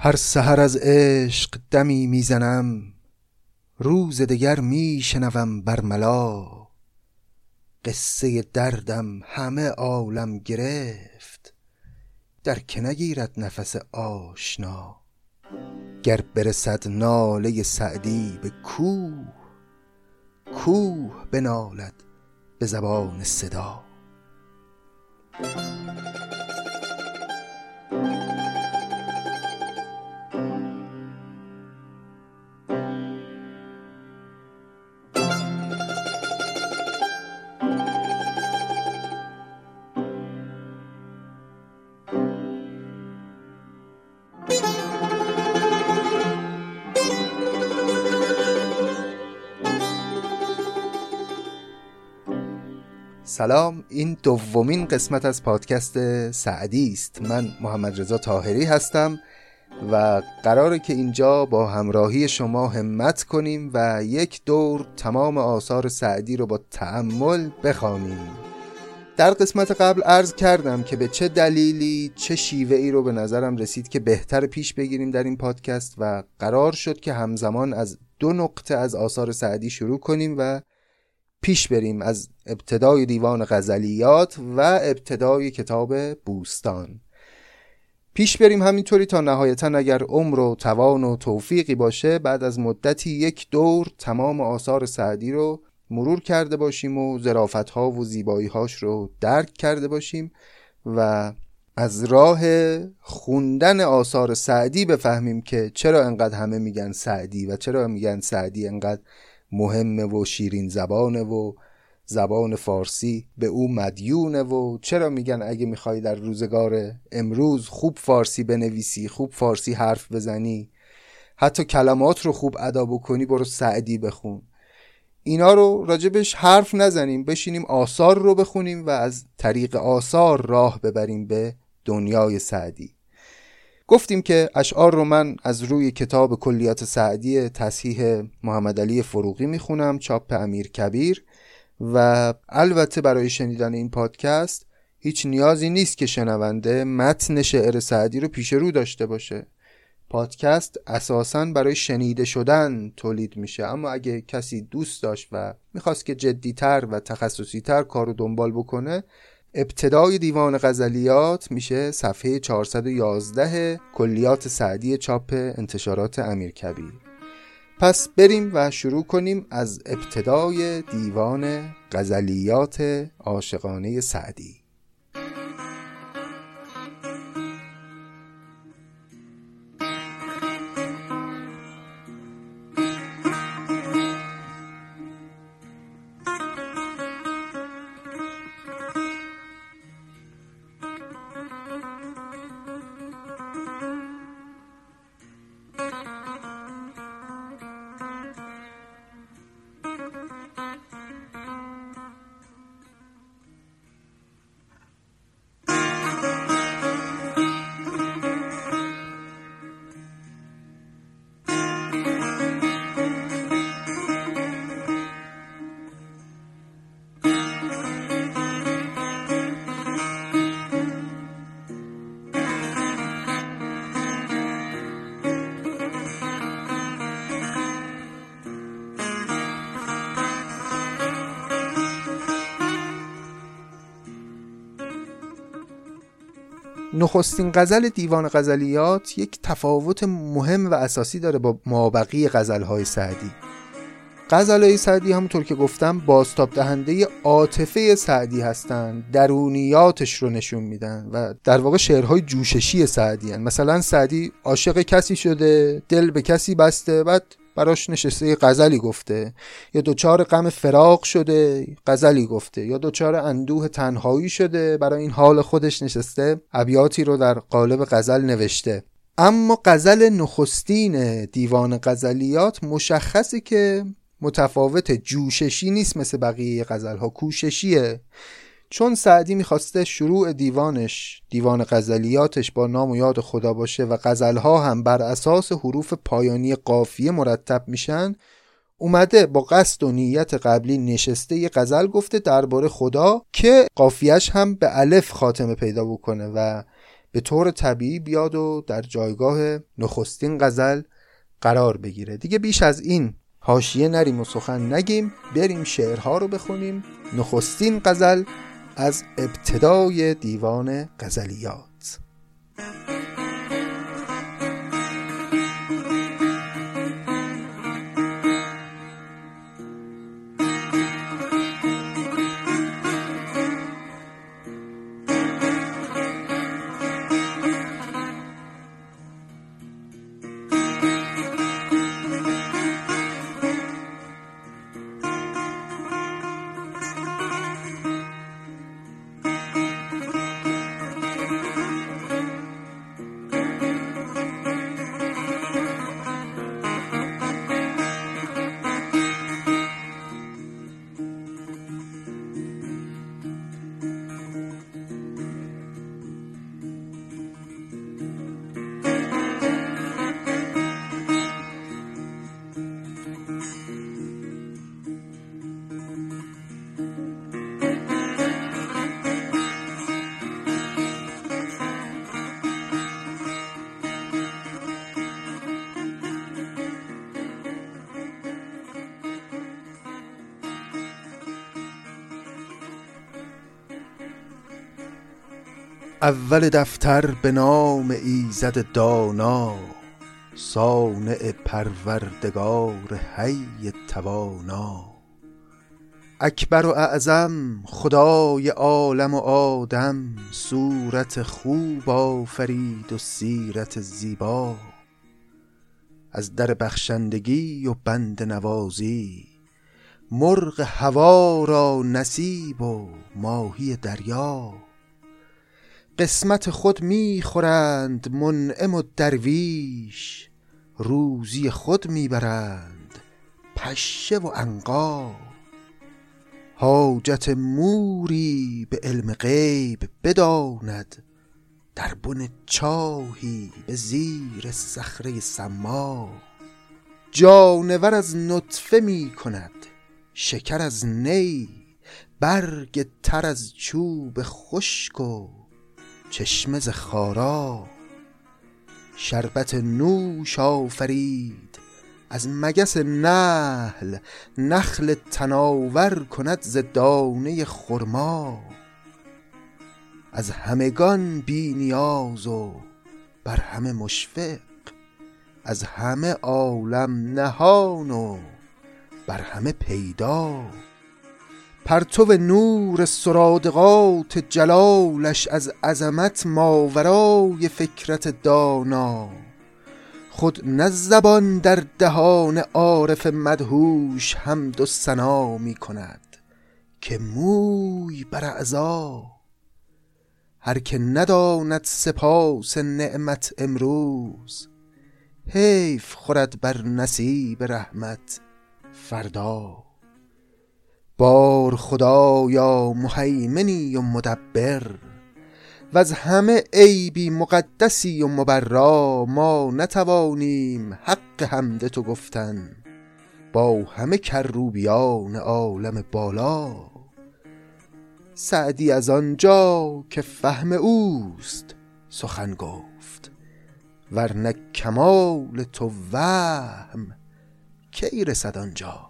هر سحر از عشق دمی می‌زنم روز دگر میشنوم برملا قصه دردم همه عالم گرفت در که نگیرد نفس آشنا. گر برسد ناله سعدی به کوه کوه بنالد به زبان صدا. سلام. این دومین قسمت از پادکست سعدی است. من محمد رضا تاهری هستم و قراره که اینجا با همراهی شما همت کنیم و یک دور تمام آثار سعدی رو با تعمل بخوانیم. در قسمت قبل عرض کردم که به چه دلیلی چه شیوه ای رو به نظرم رسید که بهتر پیش بگیریم در این پادکست و قرار شد که همزمان از دو نقطه از آثار سعدی شروع کنیم و پیش بریم از ابتدای دیوان غزلیات و ابتدای کتاب بوستان. پیش بریم همینطوری تا نهایتا اگر عمر و توان و توفیقی باشه بعد از مدتی یک دور تمام آثار سعدی رو مرور کرده باشیم و زرافت ها و زیبایی هاش رو درک کرده باشیم و از راه خوندن آثار سعدی بفهمیم که چرا انقدر همه میگن سعدی و چرا میگن سعدی انقدر مهمه و شیرین زبانه و زبان فارسی به او مدیونه و چرا میگن اگه می‌خوای در روزگار امروز خوب فارسی بنویسی خوب فارسی حرف بزنی؟ حتی کلمات رو خوب ادا بکنی برو سعدی بخون. اینا رو راجبش حرف نزنیم بشینیم آثار رو بخونیم و از طریق آثار راه ببریم به دنیای سعدی. گفتیم که اشعار رو من از روی کتاب کلیات سعدی تصحیح محمد علی فروغی می‌خونم چاپ امیر کبیر. و البته برای شنیدن این پادکست هیچ نیازی نیست که شنونده متن شعر سعدی رو پیش رو داشته باشه. پادکست اساسا برای شنیده شدن تولید میشه. اما اگه کسی دوست داشت و می‌خواست که جدیتر و تخصصیتر کار رو دنبال بکنه ابتدای دیوان غزلیات میشه صفحه 411 کلیات سعدی چاپ انتشارات امیر کبیر پس بریم و شروع کنیم از ابتدای دیوان غزلیات عاشقانه سعدی. نخستین غزل دیوان غزلیات یک تفاوت مهم و اساسی داره با مابقی غزلهای سعدی غزلهای سعدی همونطور که گفتم بازتاب دهنده عاطفه سعدی هستند درونیاتش رو نشون میدن و در واقع شعرهای جوششی سعدی هن. مثلا سعدی عاشق کسی شده دل به کسی بسته بعد براش نشسته یه غزلی گفته. یا دوچار غم فراق شده غزلی گفته. یا دوچار اندوه تنهایی شده برای این حال خودش نشسته ابیاتی رو در قالب غزل نوشته. اما غزل نخستین دیوان غزلیات مشخصی که متفاوت جوششی نیست مثل بقیه غزل ها کوششیه. چون سعدی می‌خواسته شروع دیوانش دیوان غزلیاتش با نام و یاد خدا باشه و غزلها هم بر اساس حروف پایانی قافیه مرتب میشن اومده با قصد و نیت قبلی نشسته یه غزل گفته درباره خدا که قافیهش هم به الف خاتمه پیدا بکنه و به طور طبیعی بیاد و در جایگاه نخستین غزل قرار بگیره. دیگه بیش از این حاشیه نریم و سخن نگیم بریم شعرها رو بخونیم. نخستین غزل از ابتدای دیوان غزلیات. اول دفتر به نام ایزد دانا صانع پروردگار حی توانا. اکبر و اعظم خدای عالم و آدم صورت خوب آفرید و سیرت زیبا. از در بخشندگی و بند نوازی مرغ هوا را نصیب و ماهی دریا. قسمت خود می خورند منعم و درویش. روزی خود می برند پشه و عنقا حاجت موری به علم غیب بداند در بن چاهی به زیر صخره سما جانور از نطفه می کند شکر از نی برگ تر از چوب خشک و چشمه ز خارا. شربت نوش آفرید از مگس نحل نخل تناور کند ز دانه خرما. از همگان بی نیاز و بر همه مشفق از همه عالم نهان و بر همه پیدا. پرتو نور سرادقات جلالش از عظمت ماورای فکرت دانا. خود نه زبان در دهان عارف مدهوش حمد و ثنا می کند که موی بر اعضا. هر که نداند سپاس نعمت امروز حیف خورد بر نصیب رحمت فردا. بار خدایا مهیمنی و مدبر و از همه عیبی مقدسی و مبرا ما نتوانیم حق حمد تو گفتن. با همه کروبیان عالم بالا سعدی از آنجا که فهم اوست سخن گفت. ورنه کمال تو وهم کی رسد آنجا؟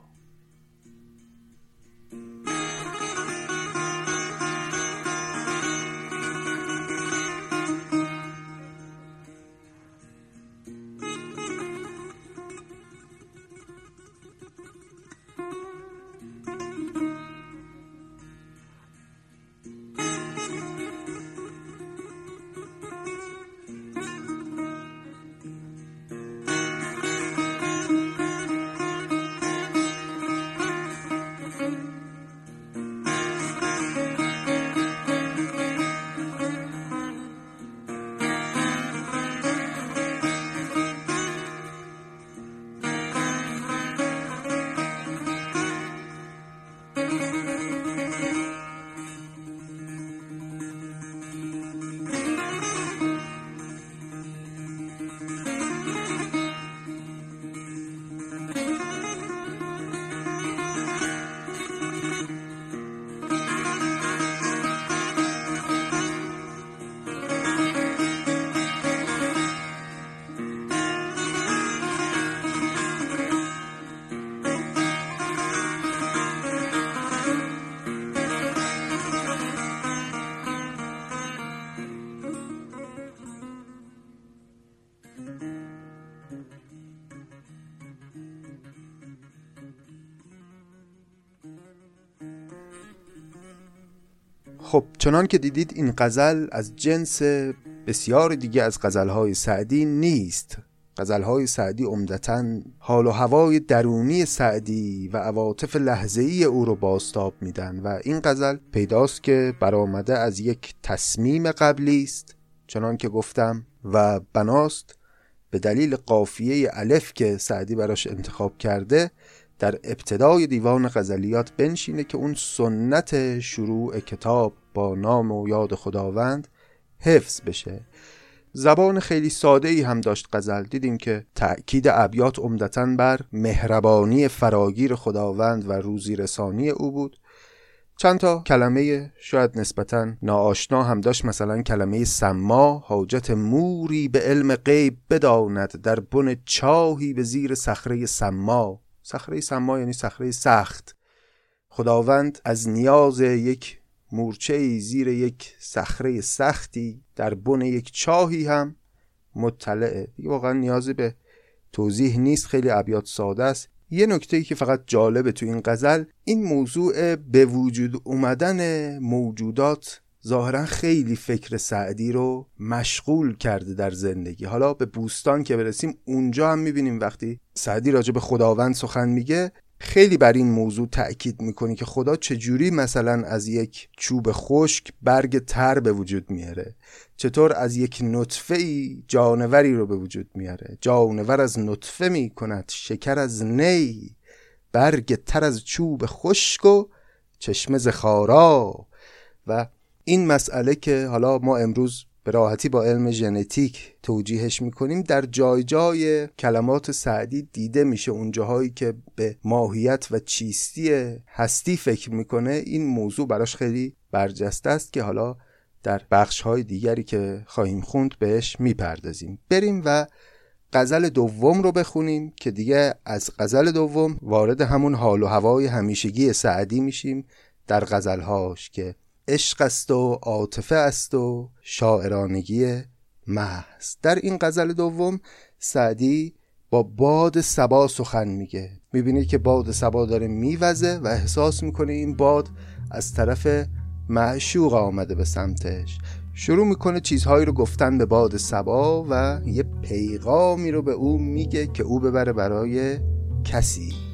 خب چنان که دیدید این قزل از جنس بسیار دیگه از قزلهای سعدی نیست. قزلهای سعدی عمدتا حال و هوای درونی سعدی و عواطف لحظه ای او رو باستاب میدن و این غزل پیداست که برآمده از یک تصمیم قبلی است. چنان که گفتم و بناست به دلیل قافیه الف که سعدی براش انتخاب کرده در ابتدای دیوان غزلیات بنشینه که اون سنت شروع کتاب با نام و یاد خداوند حفظ بشه. زبان خیلی ساده ای هم داشت غزل. دیدیم که تأکید ابیات عمدتا بر مهربانی فراگیر خداوند و روزی رسانی او بود. چند تا کلمه شاید نسبتا ناآشنا هم داشت. مثلا کلمه سما حاجت موری به علم غیب بداند. در بن چاهی به زیر صخره سما. صخره سما یعنی صخره سخت. خداوند از نیاز یک مورچه زیر یک صخره سختی در بن یک چاهی هم مطلعه. دیگه واقعا نیازی به توضیح نیست. خیلی ابیات ساده است. یه نکته ای که فقط جالبه تو این غزل این موضوع به وجود اومدن موجودات ظاهرا خیلی فکر سعدی رو مشغول کرده در زندگی. حالا به بوستان که برسیم اونجا هم می‌بینیم وقتی سعدی راجع به خداوند سخن میگه خیلی بر این موضوع تأکید می‌کنی که خدا چجوری مثلا از یک چوب خشک برگ تر به وجود میاره چطور از یک نطفه ای جانوری رو به وجود میاره جانور از نطفه می‌کند شکر از نی برگ تر از چوب خشک و چشمه زخارا و این مسئله که حالا ما امروز به راحتی با علم ژنتیک توجیهش می‌کنیم. در جای جای کلمات سعدی دیده میشه اون جاهایی که به ماهیت و چیستی هستی فکر می‌کنه. این موضوع براش خیلی برجسته است که حالا در بخش های دیگری که خواهیم خوند بهش می‌پردازیم. بریم و غزل دوم رو بخونیم که دیگه از غزل دوم وارد همون حال و هوای همیشگی سعدی میشیم در غزلهاش که عشق است و عاطفه است و شاعرانگی محض. در این غزل دوم سعدی با باد سبا سخن میگه. می‌بینید که باد سبا داره میوزه و احساس می‌کنه این باد از طرف معشوق آمده به سمتش. شروع می‌کنه چیزهایی رو گفتن به باد سبا و یه پیغامی رو به او میگه که او ببره برای کسی.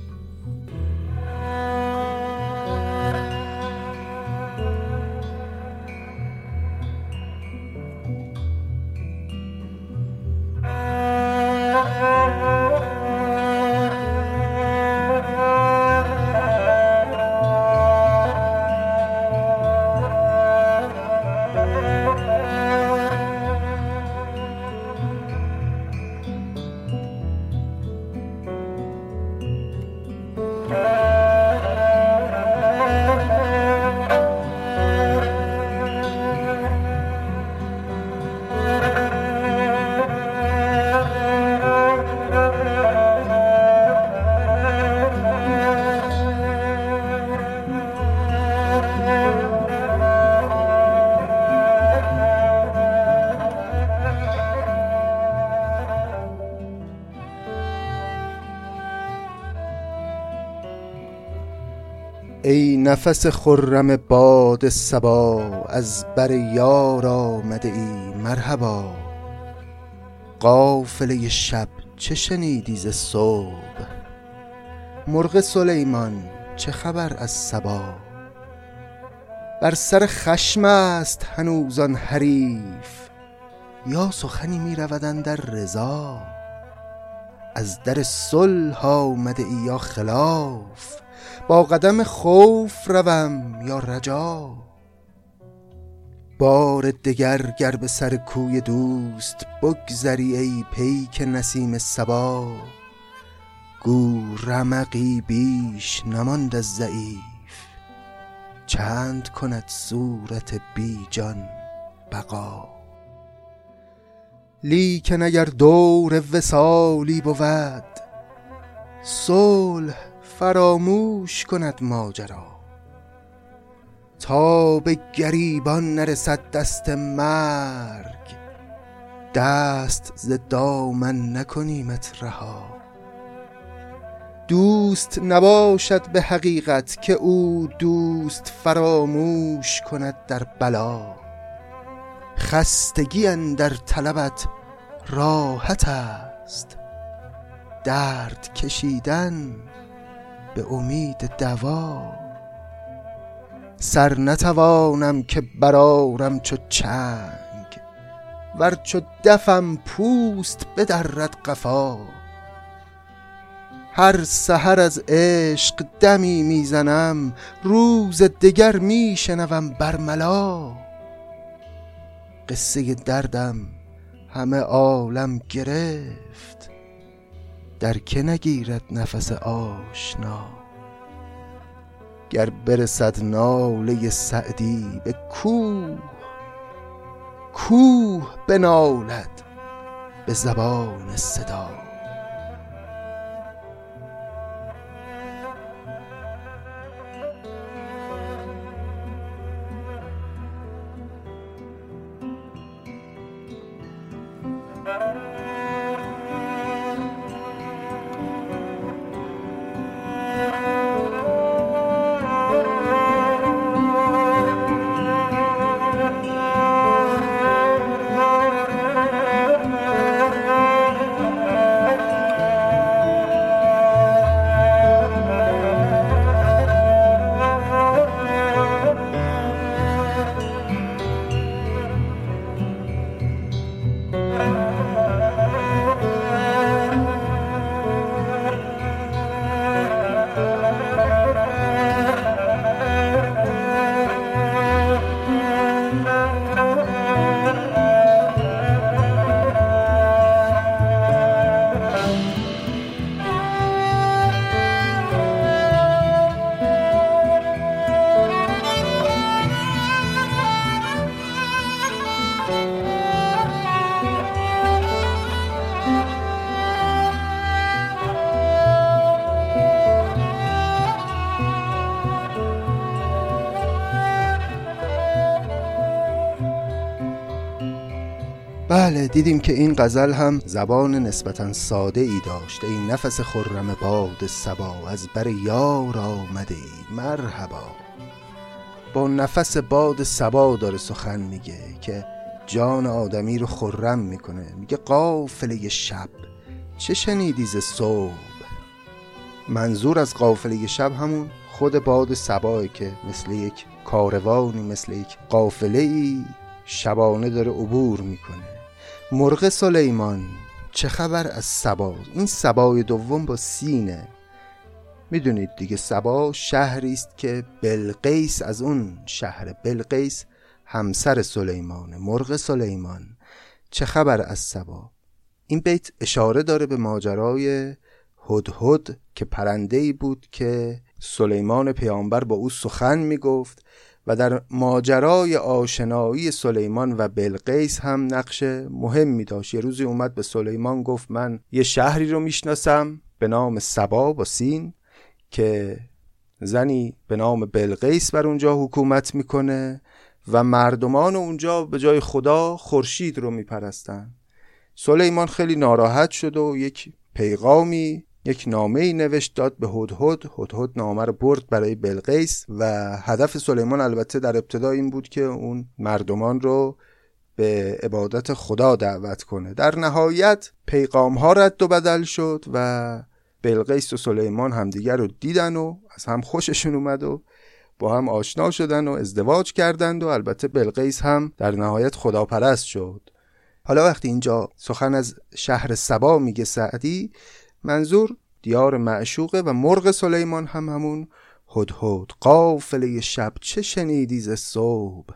نفس خرم باد سبا از بر یار آمده ای مرحبا. قافله شب چه شنیدی ز صبح؟ مرغ سلیمان چه خبر از سبا بر سر خشم است هنوزان حریف یا سخنی می رود در رضا؟ از در صلح آمده ای یا خلاف؟ با قدم خوف روم یا رجا. بار دگر گر به سر کوی دوست بگذری ای پیک نسیم سبا گو رمقی بیش نماند از ضعیف چند کند صورت بی جان بقا. لیکن اگر دور وسالی بود صلح فراموش کند ماجرا. تا به گریبان نرسد دست مرگ دست ز دامن نکنیمت رها. دوست نباشد به حقیقت که او دوست فراموش کند در بلا. خستگی در طلبت راحت است. درد کشیدن به امید دوا. سر نتوانم که برارم چو چنگ ور چو دفم پوست بدرد قفا. هر سحر از عشق دمی می‌زنم روز دگر میشنوم برملا. قصه دردم همه عالم گرفت در که نگیرد نفس آشنا؟ گر برسد ناله سعدی به کوه کوه بنالد به زبان صدا. دیدیم که این غزل هم زبان نسبتا ساده ای داشت. ای نفس خرم باد سبا از بر یار آمده ای مرحبا. با نفس باد سبا داره سخن میگه که جان آدمی رو خرم می‌کنه. میگه قافله شب چه شنیدی ز صبح؟ منظور از قافله شب همون خود باد سباه که مثل یک کاروانی مثل یک قافله ای شبانه داره عبور می‌کنه. مرغ سلیمان چه خبر از سبا؟ این سبای دوم با سینه. می‌دونید دیگه سبا شهری است که بلقیس از اون شهر بلقیس همسر سلیمانه مرغ سلیمان. چه خبر از سبا؟ این بیت اشاره داره به ماجرای هدهد که پرنده ای بود که سلیمان پیامبر با او سخن می‌گفت. و در ماجرای آشنایی سلیمان و بلقیس هم نقش مهمی داشت. یه روزی اومد به سلیمان گفت من یه شهری رو می‌شناسم به نام سبا با سین که زنی به نام بلقیس بر اونجا حکومت می‌کنه و مردمان اونجا به جای خدا خورشید رو میپرستن. سلیمان خیلی ناراحت شد و یک پیغامی یک نامه ای نوشت داد به هدهد هدهد نامه رو برد برای بلقیس و هدف سلیمان البته در ابتدا این بود که اون مردمان رو به عبادت خدا دعوت کنه. در نهایت پیغام ها رد و بدل شد و بلقیس و سلیمان همدیگر رو دیدن و از هم خوششون اومد و با هم آشنا شدن و ازدواج کردند و البته بلقیس هم در نهایت خداپرست شد. حالا وقتی اینجا سخن از شهر سبا میگه سعدی منظور دیار معشوقه و مرغ سلیمان هم همون. هدهد قافله شب چه شنیدی ز صبح؟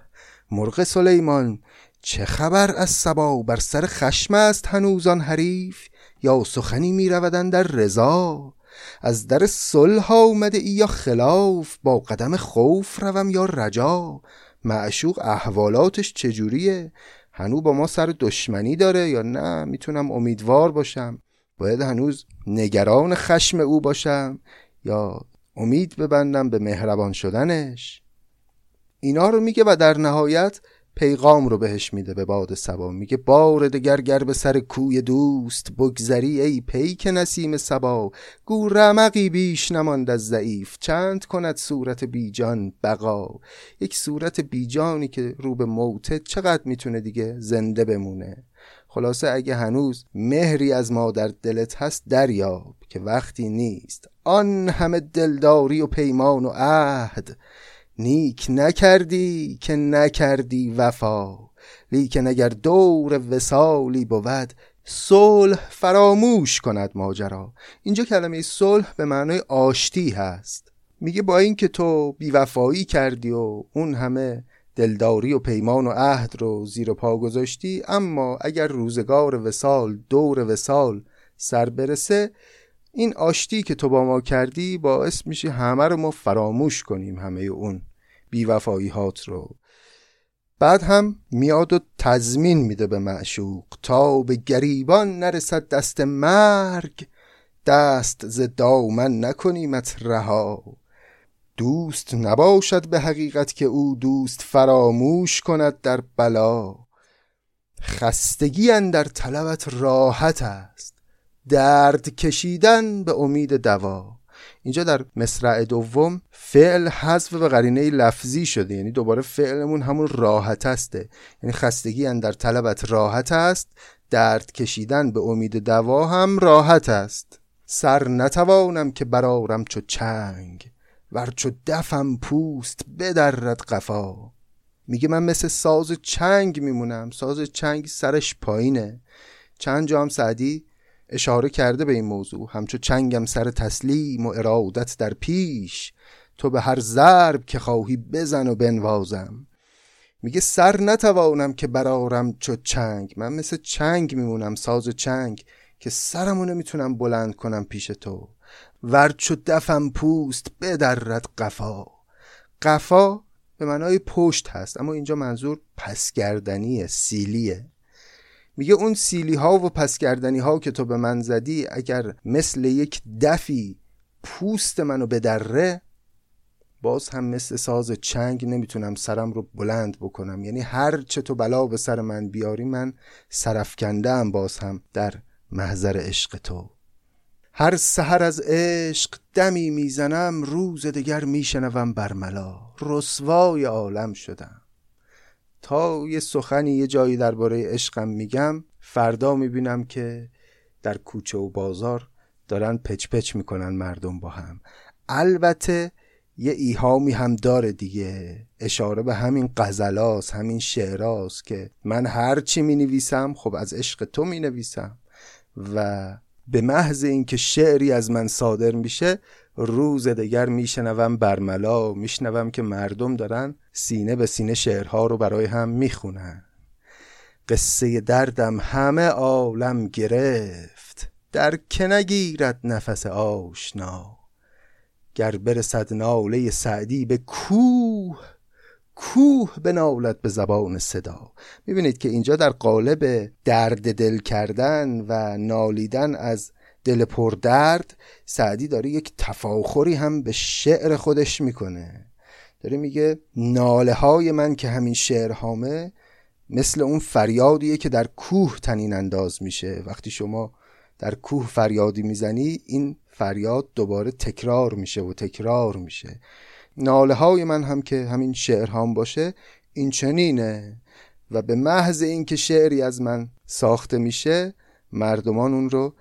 مرغ سلیمان چه خبر از سبا بر سر خشم است هنوزان حریف؟ یا سخنی می رودن در رضا؟ از در صلح آمده ای یا خلاف؟ با قدم خوف روم یا رجا؟ معشوق احوالاتش چجوریه؟ هنو با ما سر دشمنی داره یا نه؟ می‌تونم امیدوار باشم. باید هنوز نگران خشم او باشم یا امید ببندم به مهربان شدنش؟ اینا رو میگه و در نهایت پیغام رو بهش میده به باد سبا میگه بار دگر گر به سر کوی دوست بگذری ای پیک نسیم سبا گو رمقی بیش نماند از ضعیف. چند کند صورت بیجان بقا؟ یک صورت بیجانی که رو به موته چقدر می‌تونه دیگه زنده بمونه؟ خلاصه اگه هنوز مهری از ما در دلت هست دریاب که وقتی نیست. آن همه دلداری و پیمان و عهد نیک نکردی که نکردی وفا. لیکن اگر دور وسالی بود صلح فراموش کند ماجرا. اینجا کلمه صلح به معنای آشتی هست. میگه با اینکه تو بیوفایی کردی و اون همه دلداری و پیمان و عهد رو زیر پا گذاشتی اما اگر روزگار وسال دور وسال سر برسه این آشتی که تو با ما کردی باعث میشه همه رو ما فراموش کنیم همه اون بیوفایی هات رو. بعد هم میاد و تضمین میده به معشوق. تا به گریبان نرسد دست مرگ دست ز دامن نکنیمت رها. دوست نباشد به حقیقت که او دوست فراموش کند در بلا. خستگی در طلبت راحت است. درد کشیدن به امید دوا. اینجا در مصرع دوم فعل حذف به قرینه لفظی شده. یعنی دوباره فعلمون همون راحت استه. یعنی خستگی در طلبت راحت است. درد کشیدن به امید دوا هم راحت است. سر نتوانم که برارم چو چنگ. ور چو دفم پوست بدرد قفا. میگه من مثل ساز چنگ میمونم ساز چنگ سرش پایینه. چند جا هم سعدی اشاره کرده به این موضوع. همچو چنگم سر تسلیم و ارادت در پیش. تو به هر ضرب که خواهی بزن و بنوازم. میگه سر نتوانم که برارم چو چنگ. من مثل چنگ میمونم ساز چنگ که سرمو نمی‌تونم بلند کنم پیش تو. ور چو دفم پوست بدرد قفا. قفا به معنای پشت هست اما اینجا منظور پسگردنیه سیلیه. میگه اون سیلی ها و پسگردنی ها که تو به من زدی اگر مثل یک دفی پوست منو بدره باز هم مثل ساز چنگ نمی‌تونم سرم رو بلند بکنم. یعنی هر چه تو بلا به سر من بیاری من سرفکنده هم باز هم در محضر عشق تو. هر سحر از عشق دمی می‌زنم روز دگر میشنوم برملا رسوای عالم شدم. تا یه سخنی یه جایی درباره عشقم میگم فردا می‌بینم که در کوچه و بازار دارن پچ پچ می‌کنن مردم با هم. البته یه ایهامی هم داره دیگه. اشاره به همین قزلاس همین شعراست که من هر چی می نویسم خب از عشق تو می نویسم و به محض اینکه شعری از من صادر میشه روز دیگر میشنوم برملا میشنوم که مردم دارن سینه به سینه شعرها رو برای هم می‌خونن. قصه دردم همه عالم گرفت. در که نگیرد نفس آشنا؟ گر برسد ناله سعدی به کوه کوه بنالد به زبان صدا. می‌بینید که اینجا در قالب درد دل کردن و نالیدن از دل پر درد سعدی داره یک تفاخری هم به شعر خودش می‌کنه. داره میگه ناله های من که همین شعر هامه مثل اون فریادیه که در کوه تنین انداز میشه. وقتی شما در کوه فریادی می‌زنی این فریاد دوباره تکرار میشه و تکرار میشه. ناله های من هم که همین شعر هم باشه این چنینه. و به محض اینکه شعری از من ساخته میشه مردمان اون رو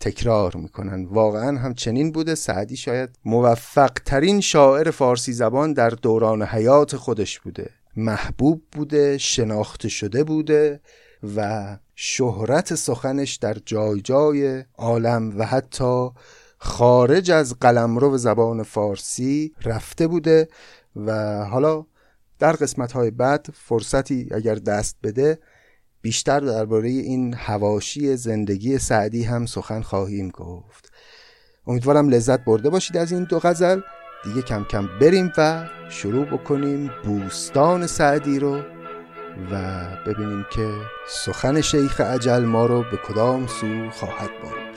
تکرار می‌کنن. واقعا هم چنین بوده. سعدی شاید موفق ترین شاعر فارسی زبان در دوران حیات خودش بوده. محبوب بوده شناخته شده بوده و شهرت سخنش در جای جای عالم و حتی خارج از قلمرو زبان فارسی رفته بوده و حالا در قسمت های بعد فرصتی اگر دست بده بیشتر درباره این هواشی زندگی سعدی هم سخن خواهیم گفت. امیدوارم لذت برده باشید از این دو غزل. دیگه کم کم بریم و شروع بکنیم بوستان سعدی رو و ببینیم که سخن شیخ عجل ما رو به کدام سو خواهد برد.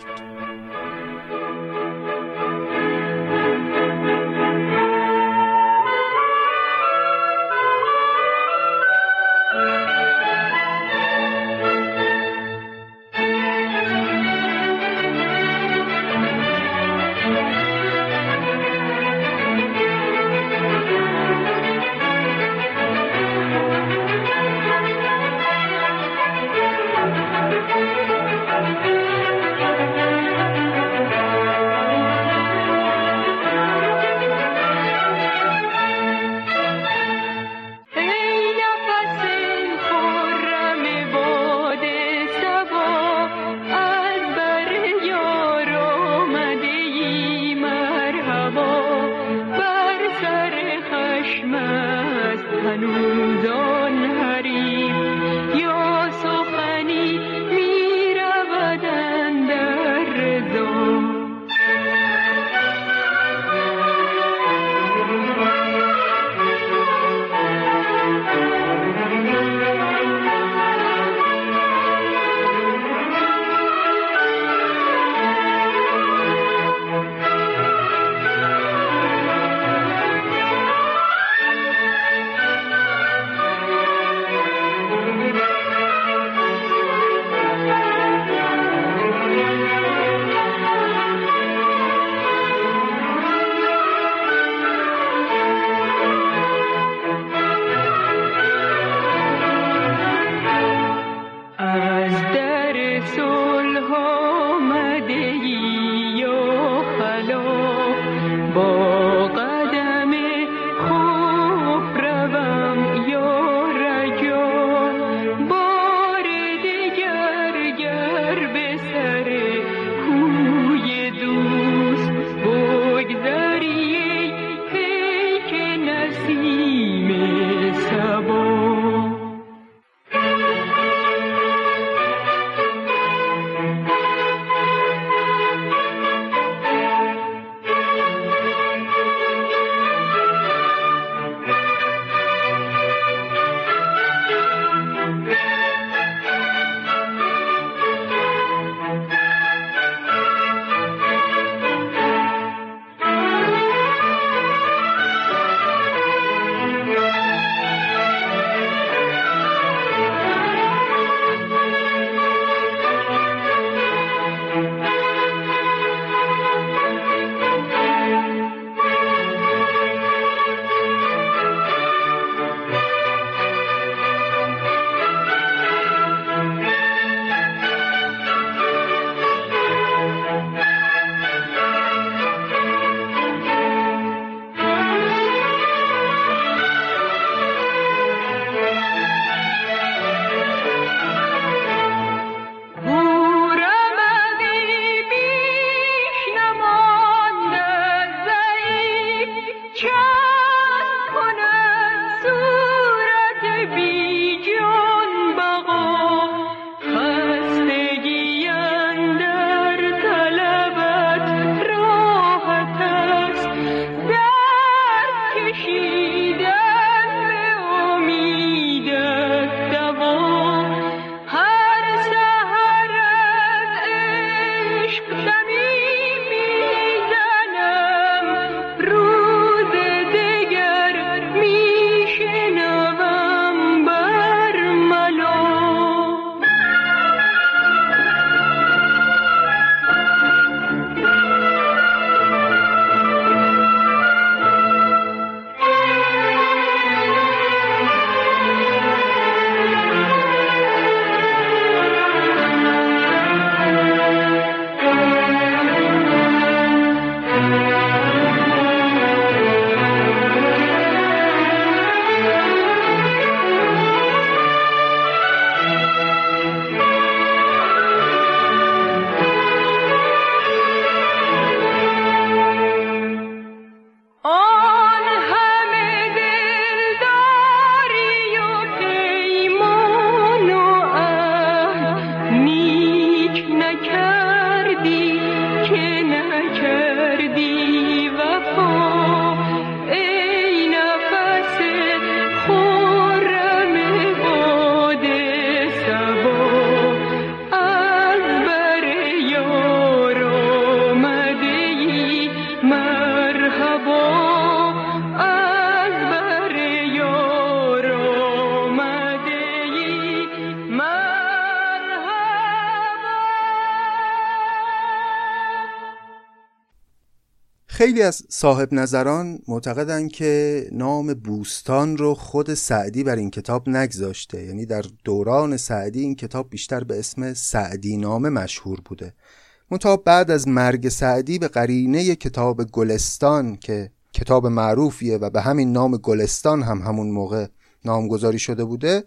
خیلی از صاحب نظران معتقدند که نام بوستان رو خود سعدی بر این کتاب نگذاشته. یعنی در دوران سعدی این کتاب بیشتر به اسم سعدی نامه مشهور بوده. منتها بعد از مرگ سعدی به قرینه کتاب گلستان که کتاب معروفیه و به همین نام گلستان هم همون موقع نامگذاری شده بوده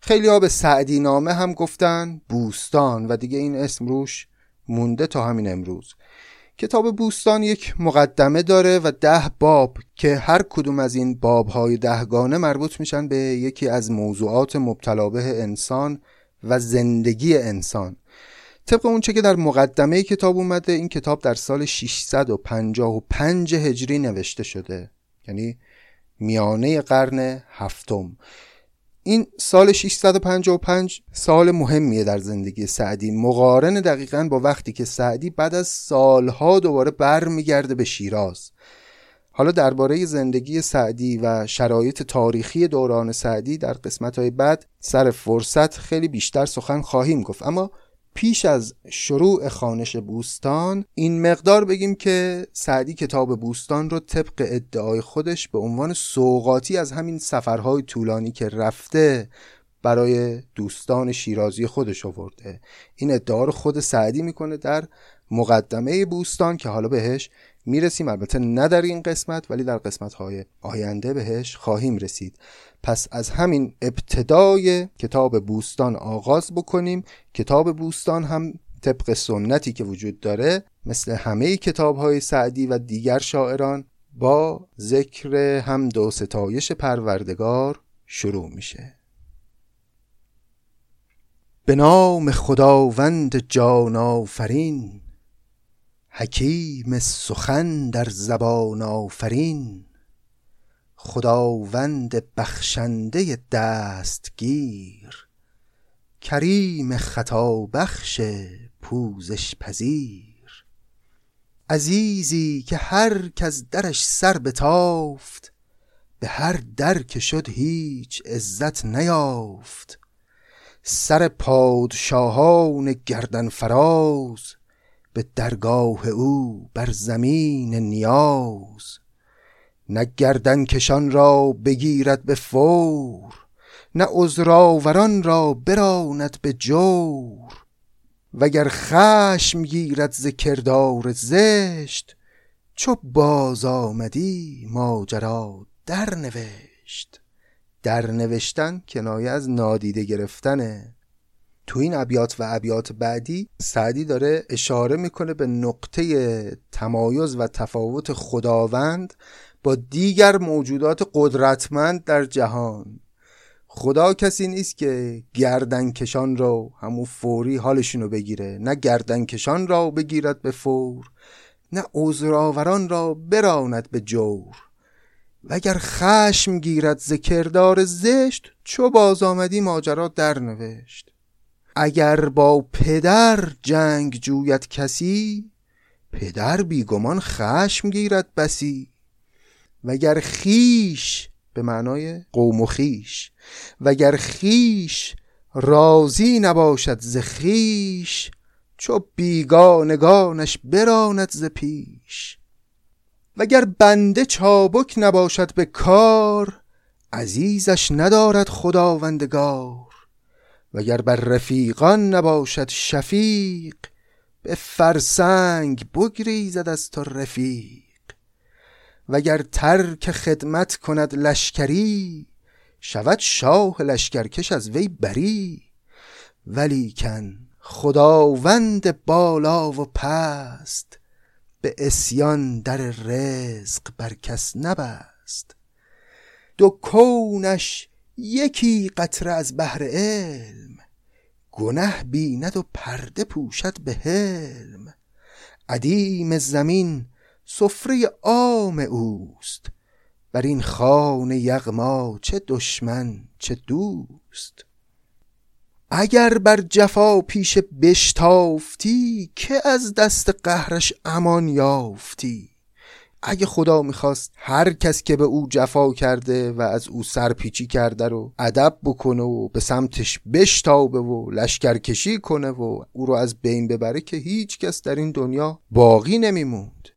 خیلی ها به سعدی نامه هم گفتن بوستان و دیگه این اسم روش مونده تا همین امروز. کتاب بوستان یک مقدمه داره و ده باب که هر کدوم از این بابهای دهگانه مربوط میشن به یکی از موضوعات مبتلا به انسان و زندگی انسان. طبق اونچه که در مقدمه کتاب اومده این کتاب در سال 655 هجری نوشته شده یعنی میانه قرن هفتم. این سال 655 سال مهمیه در زندگی سعدی. مقارن دقیقا با وقتی که سعدی بعد از سالها دوباره برمیگرده به شیراز. حالا درباره زندگی سعدی و شرایط تاریخی دوران سعدی در قسمت های بعد سر فرصت خیلی بیشتر سخن خواهیم گفت. اما پیش از شروع خانش بوستان این مقدار بگیم که سعدی کتاب بوستان رو طبق ادعای خودش به عنوان سوقاتی از همین سفرهای طولانی که رفته برای دوستان شیرازی خودش آورده. این ادعا رو خود سعدی می‌کنه در مقدمه بوستان که حالا بهش می‌رسیم. البته نه در این قسمت ولی در قسمت های آینده بهش خواهیم رسید. پس از همین ابتدای کتاب بوستان آغاز بکنیم. کتاب بوستان هم طبق سنتی که وجود داره مثل همه کتاب های سعدی و دیگر شاعران با ذکر هم دو ستایش پروردگار شروع میشه. به نام خداوند جان آفرین. حکیم سخن در زبان آفرین خداوند بخشنده دستگیر کریم خطا بخش پوزش پذیر. عزیزی که هر کس درش سر بتافت به هر در که شد هیچ عزت نیافت. سر پادشاهان گردن فراز به درگاه او بر زمین نیاز نه گردن کشان را بگیرد به فور نه عذرآوران را براند به جور. وگر خشم گیرد ز کردار زشت چو باز آمدی ماجرا در نوشت در نوشتن کنایه از نادیده گرفتنه. تو این ابیات و ابیات بعدی سعدی داره اشاره می‌کنه به نقطه تمایز و تفاوت خداوند با دیگر موجودات قدرتمند در جهان. خدا کسی نیست که گردن کشان را همون فوری حالشونو بگیره نه گردن کشان را بگیرد به فور نه عذرآوران را براند به جور. وگر خشم گیرد ذکردار زشت چو باز آمدی ماجرا در نوشت اگر با پدر جنگ جوید کسی پدر بیگمان خشم گیرد بسی. وگر خیش به معنای قوم و خیش وگر خیش راضی نباشد ز خیش چو بیگانگانش براند ز پیش. وگر بنده چابک نباشد به کار عزیزش ندارد خداوندگار. وگر بر رفیقان نباشد شفیق به فرسنگ بگریزد از تو رفیق. وگر ترک خدمت کند لشکری شود شاه لشکرکش از وی بری. ولیکن خداوند بالا و پست به اسیان در رزق بر کس نبست. دو کونش یکی قطره از بحر علم گنه بیند و پرده پوشد به حلم. عدیم زمین سفره عام اوست بر این خان یغما چه دشمن چه دوست. اگر بر جفا پیش بشتافتی که از دست قهرش امان یافتی؟ اگه خدا می‌خواست هر کس که به او جفا کرده و از او سرپیچی کرده رو ادب بکنه و به سمتش بشتابه و لشکرکشی کنه و او رو از بین ببره که هیچ کس در این دنیا باقی نمیموند.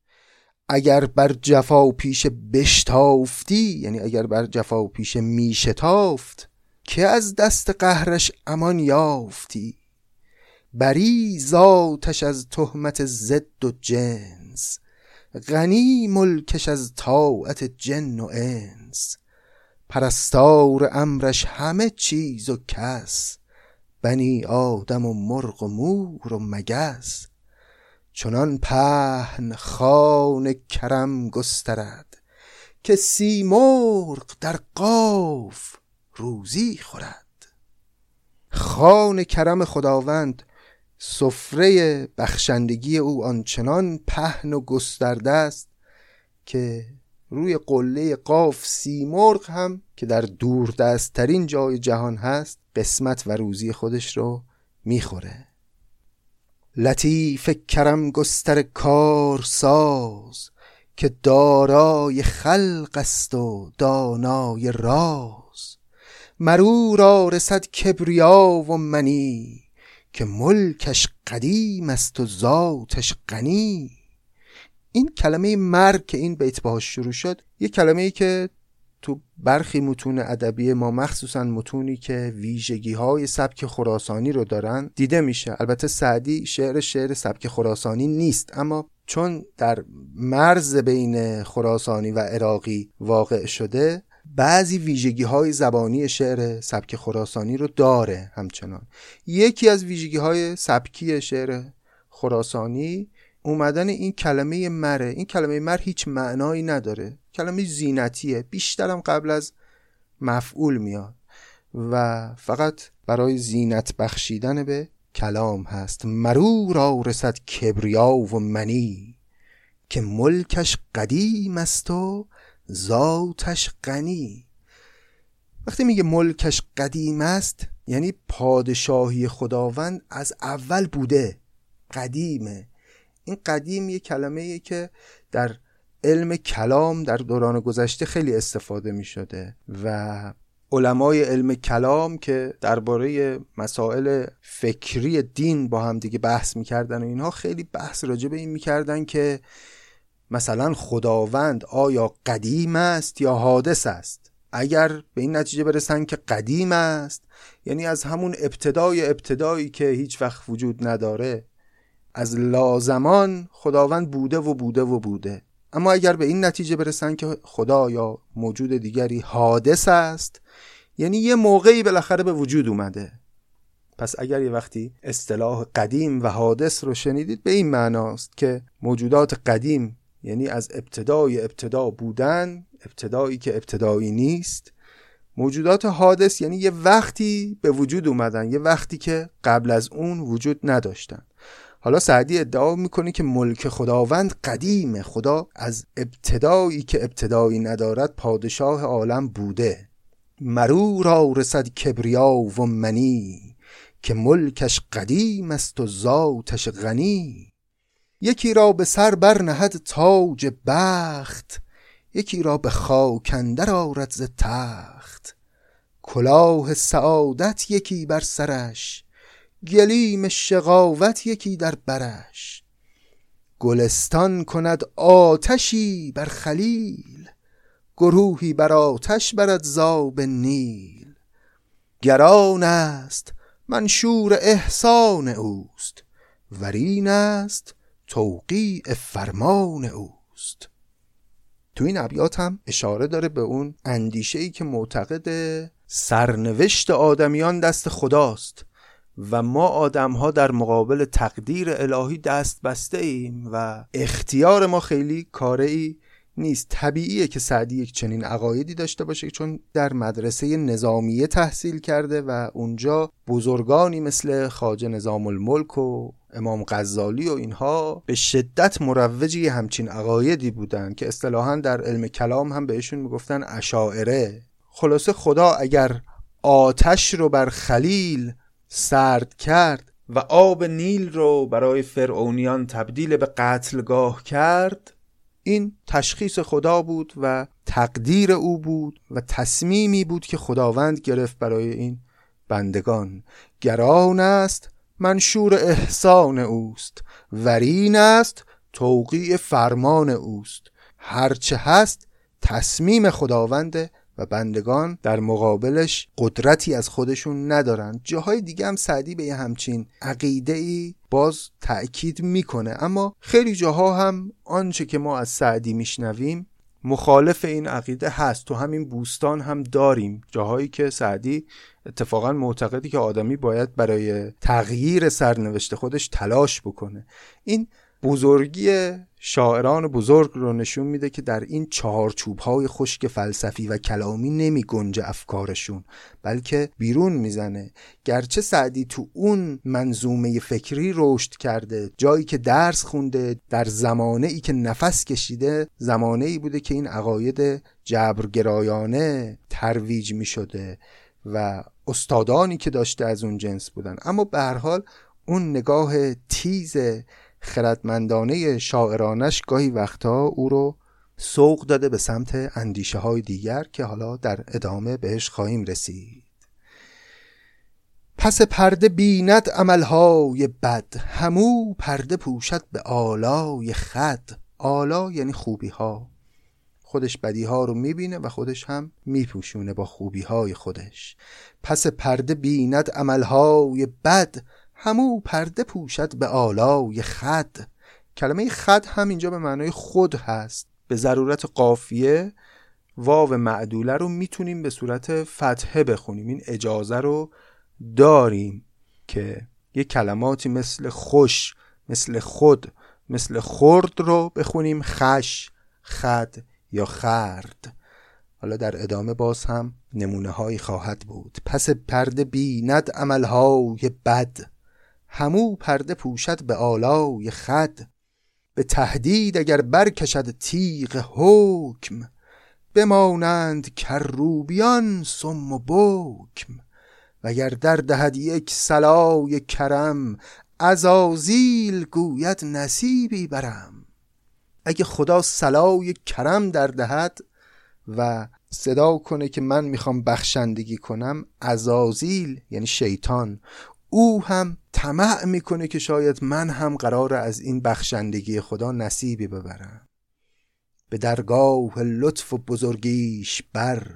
اگر بر جفا پیش بشتافتی یعنی اگر بر جفا پیش میشتافت که از دست قهرش امان یافتی؟ بری ذاتش از تهمت زد و جنس غنی ملکش از طاعت جن و انس. پرستار امرش همه چیز و کس. بنی آدم و مرغ و مور و مگس. چنان پهن خان کرم گسترد که سیمرغ در قاف روزی خورد. خان کرم خداوند سفره بخشندگی او آنچنان پهن و گسترده است که روی قله قاف سیمرغ هم که در دور دستترین جای جهان هست قسمت و روزی خودش رو می‌خوره. لطیف کرم گستر کار ساز که دارای خلق است و دانای راز. مرو را رسد کبریا و منی که ملکش قدیم است و ذاتش غنی. این کلمه مرگ که این بیت باهاش شروع شد یه کلمه ای که تو برخی متون ادبی ما مخصوصا متونی که ویژگی های سبک خراسانی رو دارن دیده میشه. البته سعدی شعر شعر سبک خراسانی نیست اما چون در مرز بین خراسانی و عراقی واقع شده بعضی ویژگی های زبانی شعر سبک خراسانی رو داره همچنان. یکی از ویژگی های سبکی شعر خراسانی اومدن این کلمه مره این کلمه مر هیچ معنایی نداره. کلمه زینتیه. بیشترم قبل از مفعول میاد. و فقط برای زینت بخشیدن به کلام هست. مرو را رسد کبریا و منی که ملکش قدیم است و ذاتش غنی. وقتی میگه ملکش قدیم است یعنی پادشاهی خداوند از اول بوده قدیمه. این قدیم یه کلمه که در علم کلام در دوران گذشته خیلی استفاده می شده و علمای علم کلام که درباره مسائل فکری دین با هم دیگه بحث می‌کردن و اینها خیلی بحث راجع به این می‌کردن که مثلا خداوند آیا قدیم است یا حادث است؟ اگر به این نتیجه برسن که قدیم است یعنی از همون ابتدای ابتدایی که هیچ وقت وجود نداره از لازمان خداوند بوده و بوده و بوده. اما اگر به این نتیجه برسن که خدا یا موجود دیگری حادث است یعنی یه موقعی بالاخره به وجود اومده. پس اگر یه وقتی اصطلاح قدیم و حادث رو شنیدید به این معناست که موجودات قدیم یعنی از ابتدای ابتدا بودن ابتدایی که ابتدایی نیست موجودات حادث یعنی یه وقتی به وجود اومدن یه وقتی که قبل از اون وجود نداشتن. حالا سعدی ادعا می‌کنه که ملک خداوند قدیمه خدا از ابتدایی که ابتدایی ندارد پادشاه عالم بوده. مرو را رسد کبریا و منی که ملکش قدیم است و ذاتش غنی. یکی را به سر برنهد تاج بخت یکی را به خاکندر آرد ز تخت. کلاه سعادت یکی بر سرش گلیم شقاوت یکی در برش. گلستان کند آتشی بر خلیل گروهی بر آتش برد زاب نیل. گران است منشور احسان اوست ورین است توقیع فرمان اوست. تو این ابیات هم اشاره داره به اون اندیشه ای که معتقد سرنوشت آدمیان دست خداست و ما آدم ها در مقابل تقدیر الهی دست بسته ایم و اختیار ما خیلی کاره ای نیست. طبیعیه که سعدی یک چنین عقایدی داشته باشه چون در مدرسه نظامیه تحصیل کرده و اونجا بزرگانی مثل خاجه نظام الملک و امام غزالی و اینها به شدت مروجی همچین عقایدی بودن که اصطلاحا در علم کلام هم بهشون می‌گفتن اشاعره. خلاصه خدا اگر آتش رو بر خلیل سرد کرد و آب نیل رو برای فرعونیان تبدیل به قتلگاه کرد این تشخیص خدا بود و تقدیر او بود و تصمیمی بود که خداوند گرفت برای این بندگان. گران است منشور احسان اوست. ورین است توقیع فرمان اوست. هرچه هست تصمیم خداونده و بندگان در مقابلش قدرتی از خودشون ندارن. جاهای دیگه هم سعدی به یه همچین عقیده ای باز تأکید می‌کنه. اما خیلی جاها هم آنچه که ما از سعدی میشنویم مخالف این عقیده هست. تو همین بوستان هم داریم. جاهایی که سعدی اتفاقا معتقدی که آدمی باید برای تغییر سرنوشت خودش تلاش بکنه. این بزرگی شاعران بزرگ رو نشون میده که در این چهارچوب های خشک فلسفی و کلامی نمی گنجه افکارشون بلکه بیرون می‌زنه. گرچه سعدی تو اون منظومه فکری رشد کرده جایی که درس خونده در زمانه ای که نفس کشیده زمانه ای بوده که این عقاید جبرگرایانه ترویج می شده و استادانی که داشته از اون جنس بودن. اما به هر حال اون نگاه تیز خردمندانه شاعرانش گاهی وقتها او رو سوق داده به سمت اندیشه های دیگر که حالا در ادامه بهش خواهیم رسید. پس پرده بیند عملهای بد همو پرده پوشد به آلای خد. آلا یعنی خوبی ها خودش بدی ها رو می‌بینه و خودش هم میپوشونه با خوبی های خودش. پس پرده بیند عملهای بد همو پرده پوشد به آلای خد. کلمه خد هم اینجا به معنای خود هست. به ضرورت قافیه واو معدوله رو می‌تونیم به صورت فتحه بخونیم. این اجازه رو داریم که یه کلماتی مثل خوش مثل خود مثل خرد رو بخونیم. خش خد یا خرد. حالا در ادامه باز هم نمونه هایی خواهد بود. پس پرده بیند عملهای بد. همو پرده پوشد به آلای خد. به تهدید اگر برکشد تیغ حکم بمانند کروبیان سم و بکم. وگر در دهد یک سلای کرم ازازیل گوید نصیبی برم. اگه خدا سلای کرم در دهد و صدا کنه که من می‌خوام بخشندگی کنم ازازیل یعنی شیطان او هم طمع می‌کنه که شاید من هم قرار از این بخشندگی خدا نصیبی ببرم. به درگاه لطف و بزرگیش بر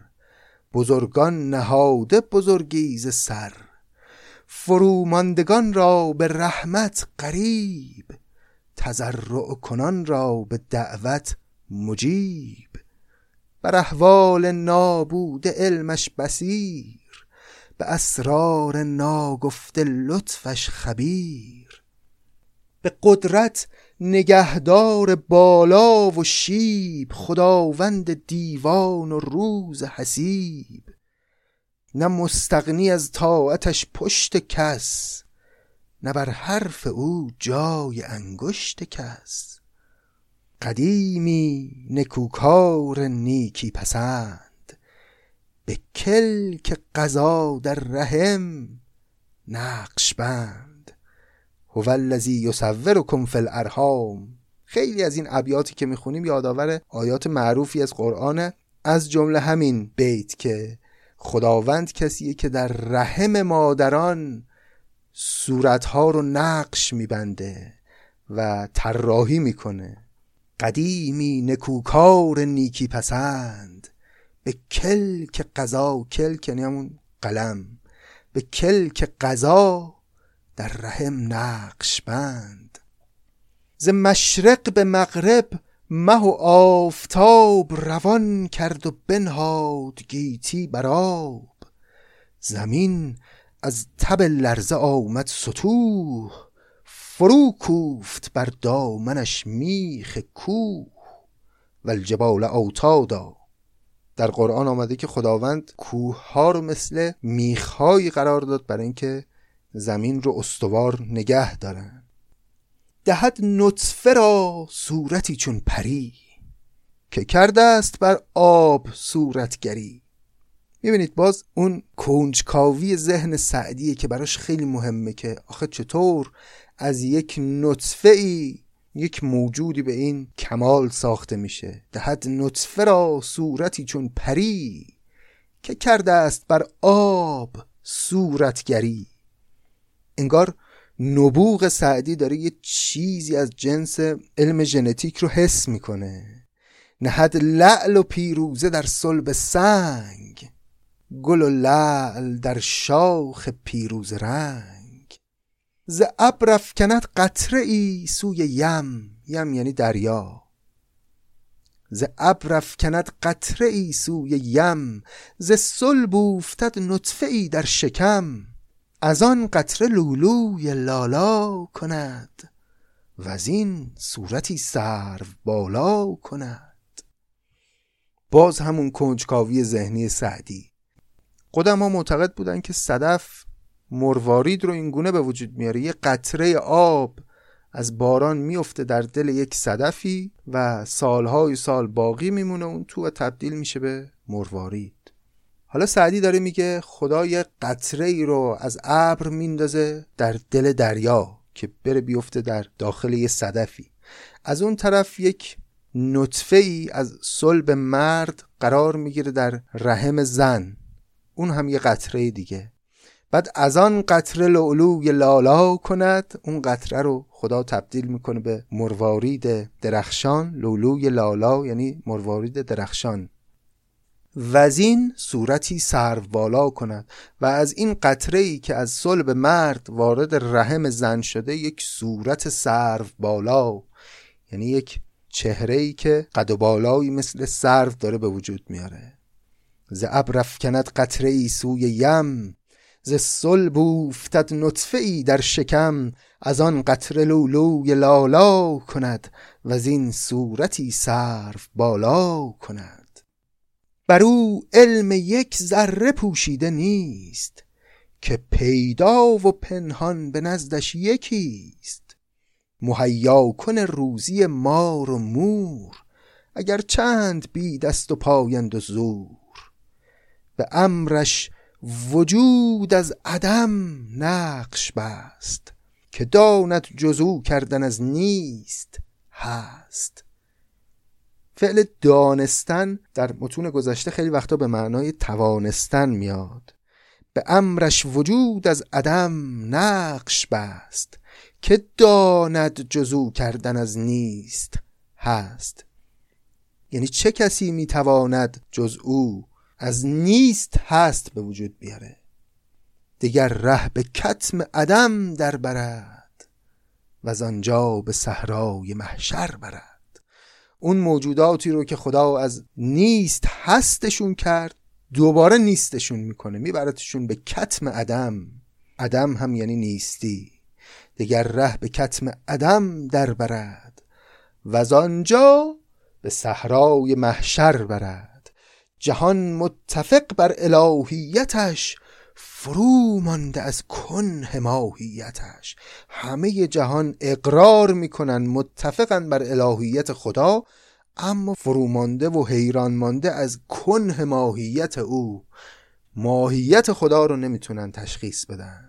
بزرگان نهاده بزرگیز سر. فروماندگان را به رحمت قریب تزرع کنان را به دعوت مجیب. بر احوال نابود علمش بسیر به اسرار ناگفته لطفش خبیر. به قدرت نگهدار بالا و شیب خداوند دیوان و روز حسیب. نه مستغنی از طاعتش پشت کس نه بر حرف او جای انگشت کس. قدیمی نکوکار نیکی پسند. به کلک قضا در رحم نقش بند. هو الذی یصورکم فی الارحام. خیلی از این ابیاتی که می‌خونیم یادآور آیات معروفی از قرآن. از جمله همین بیت که خداوند کسیه که در رحم مادران صورتها رو نقش میبنده و طراحی می‌کنه. قدیمی نکوکار نیکی پسند. به کلک قضا کلک یعنی همون قلم به کلک قضا در رحم نقش بند ز مشرق به مغرب مه و آفتاب روان کرد و بنهاد گیتی براب زمین از تب لرزه آمد سطوح فرو کوفت بر دامنش میخ کوه. و الجبال اوتادا در قرآن آمده که خداوند کوه ها رو مثل میخهایی قرار داد برای اینکه زمین رو استوار نگه دارن. دهد نطفه را صورتی چون پری که کرده است بر آب صورتگری. می‌بینید باز اون کنجکاوی ذهن سعدیه که براش خیلی مهمه که آخه چطور از یک نطفه ای یک موجودی به این کمال ساخته میشه. دهد نطفه را صورتی چون پری که کرده است بر آب صورتگری. انگار نبوغ سعدی داره یه چیزی از جنس علم ژنتیک رو حس می‌کنه. نهد لعل و پیروزه در صلب سنگ گل و لعل در شاخ پیروز رنگ. ز ابر افکند قطره ای سوی یم. یم یعنی دریا. ز ابر افکند قطره ای سوی یم. ز صلب افتد نطفه ای در شکم. از آن قطره لولوی لالا کند. و از این صورتی سرو بالا کند. باز همون کنجکاوی ذهنی سعدی. قدما معتقد بودن که صدف مروارید رو اینگونه به وجود میاره. یه قطره آب از باران میفته در دل یک صدفی و سالهای سال باقی میمونه اون تو و تبدیل میشه به مروارید. حالا سعدی داره میگه خدا یه قطره ای رو از ابر میندازه در دل دریا که بره بیفته در داخل یه صدفی. از اون طرف یک نطفه ای از صلب مرد قرار می‌گیره در رحم زن. اون هم یه قطره دیگه. بعد از آن قطره لولوی لالا کند اون قطره رو خدا تبدیل می‌کنه به مروارید درخشان لولوی لالا یعنی مروارید درخشان. وزین صورتی سرو بالا کند و از این قطره ای که از صلب مرد وارد رحم زن شده یک صورت سرو بالا یعنی یک چهره ای که قد و بالایی مثل سرو داره به وجود میاره. ز ابر کند قطره ای سوی یم ز صلب افتد نطفه ای در شکم از آن قطره لولوی لالا کند و این صورتی سرو بالا کند. بر او علم یک ذره پوشیده نیست که پیدا و پنهان به نزدش یکیست. مهیا کن روزی مار و مور اگر چند بی دست و پایند و زور. به امرش وجود از عدم نقش بست که داند جزو کردن از نیست هست. فعل دانستن در متون گذشته خیلی وقتا به معنای توانستن میاد. به امرش وجود از عدم نقش بست که داند جزو کردن از نیست هست. یعنی چه کسی می‌تواند جز او از نیست هست به وجود بیاره. دیگر ره به کتم عدم در برد و از آنجا به صحرای محشر برد. اون موجوداتی رو که خدا از نیست هستشون کرد دوباره نیستشون می‌کنه. میبردشون به کتم عدم. عدم هم یعنی نیستی. دیگر ره به کتم عدم در برد و از آنجا به صحرای محشر برد. جهان متفق بر الهیتش فرو مانده از کن ماهیتش. همه جهان اقرار می‌کنن متفقن بر الهیت خدا اما فرومانده و حیران مانده از کن ماهیت او. ماهیت خدا رو نمی‌تونن تشخیص بدن.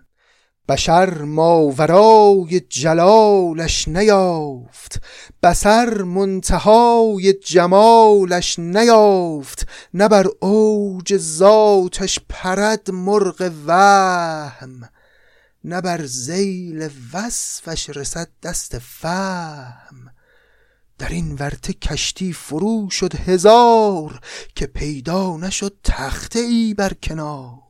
بشر ماورای جلالش نیافت بسر منتهای جمالش نیافت نه بر اوج ذاتش پرد مرغ وهم نه بر زیل وصفش رسد دست فهم. در این ورته کشتی فرو شد هزار که پیدا نشد تخته ای بر کنار.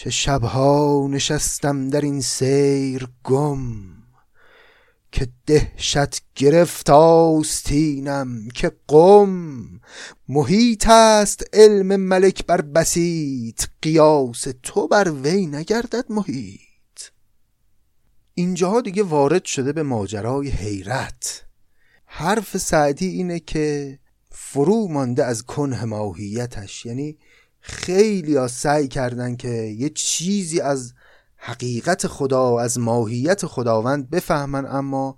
چه شبها نشستم در این سیر گم که دهشت گرفت آستینم که قم. محیط است علم ملک بر بسیط قیاس تو بر وی نگردد محیط. اینجاها دیگه وارد شده به ماجرای حیرت. حرف سعدی اینه که فرو مانده از کنه ماهیتش. یعنی خیلی ها سعی کردن که یه چیزی از حقیقت خدا و از ماهیت خداوند بفهمن اما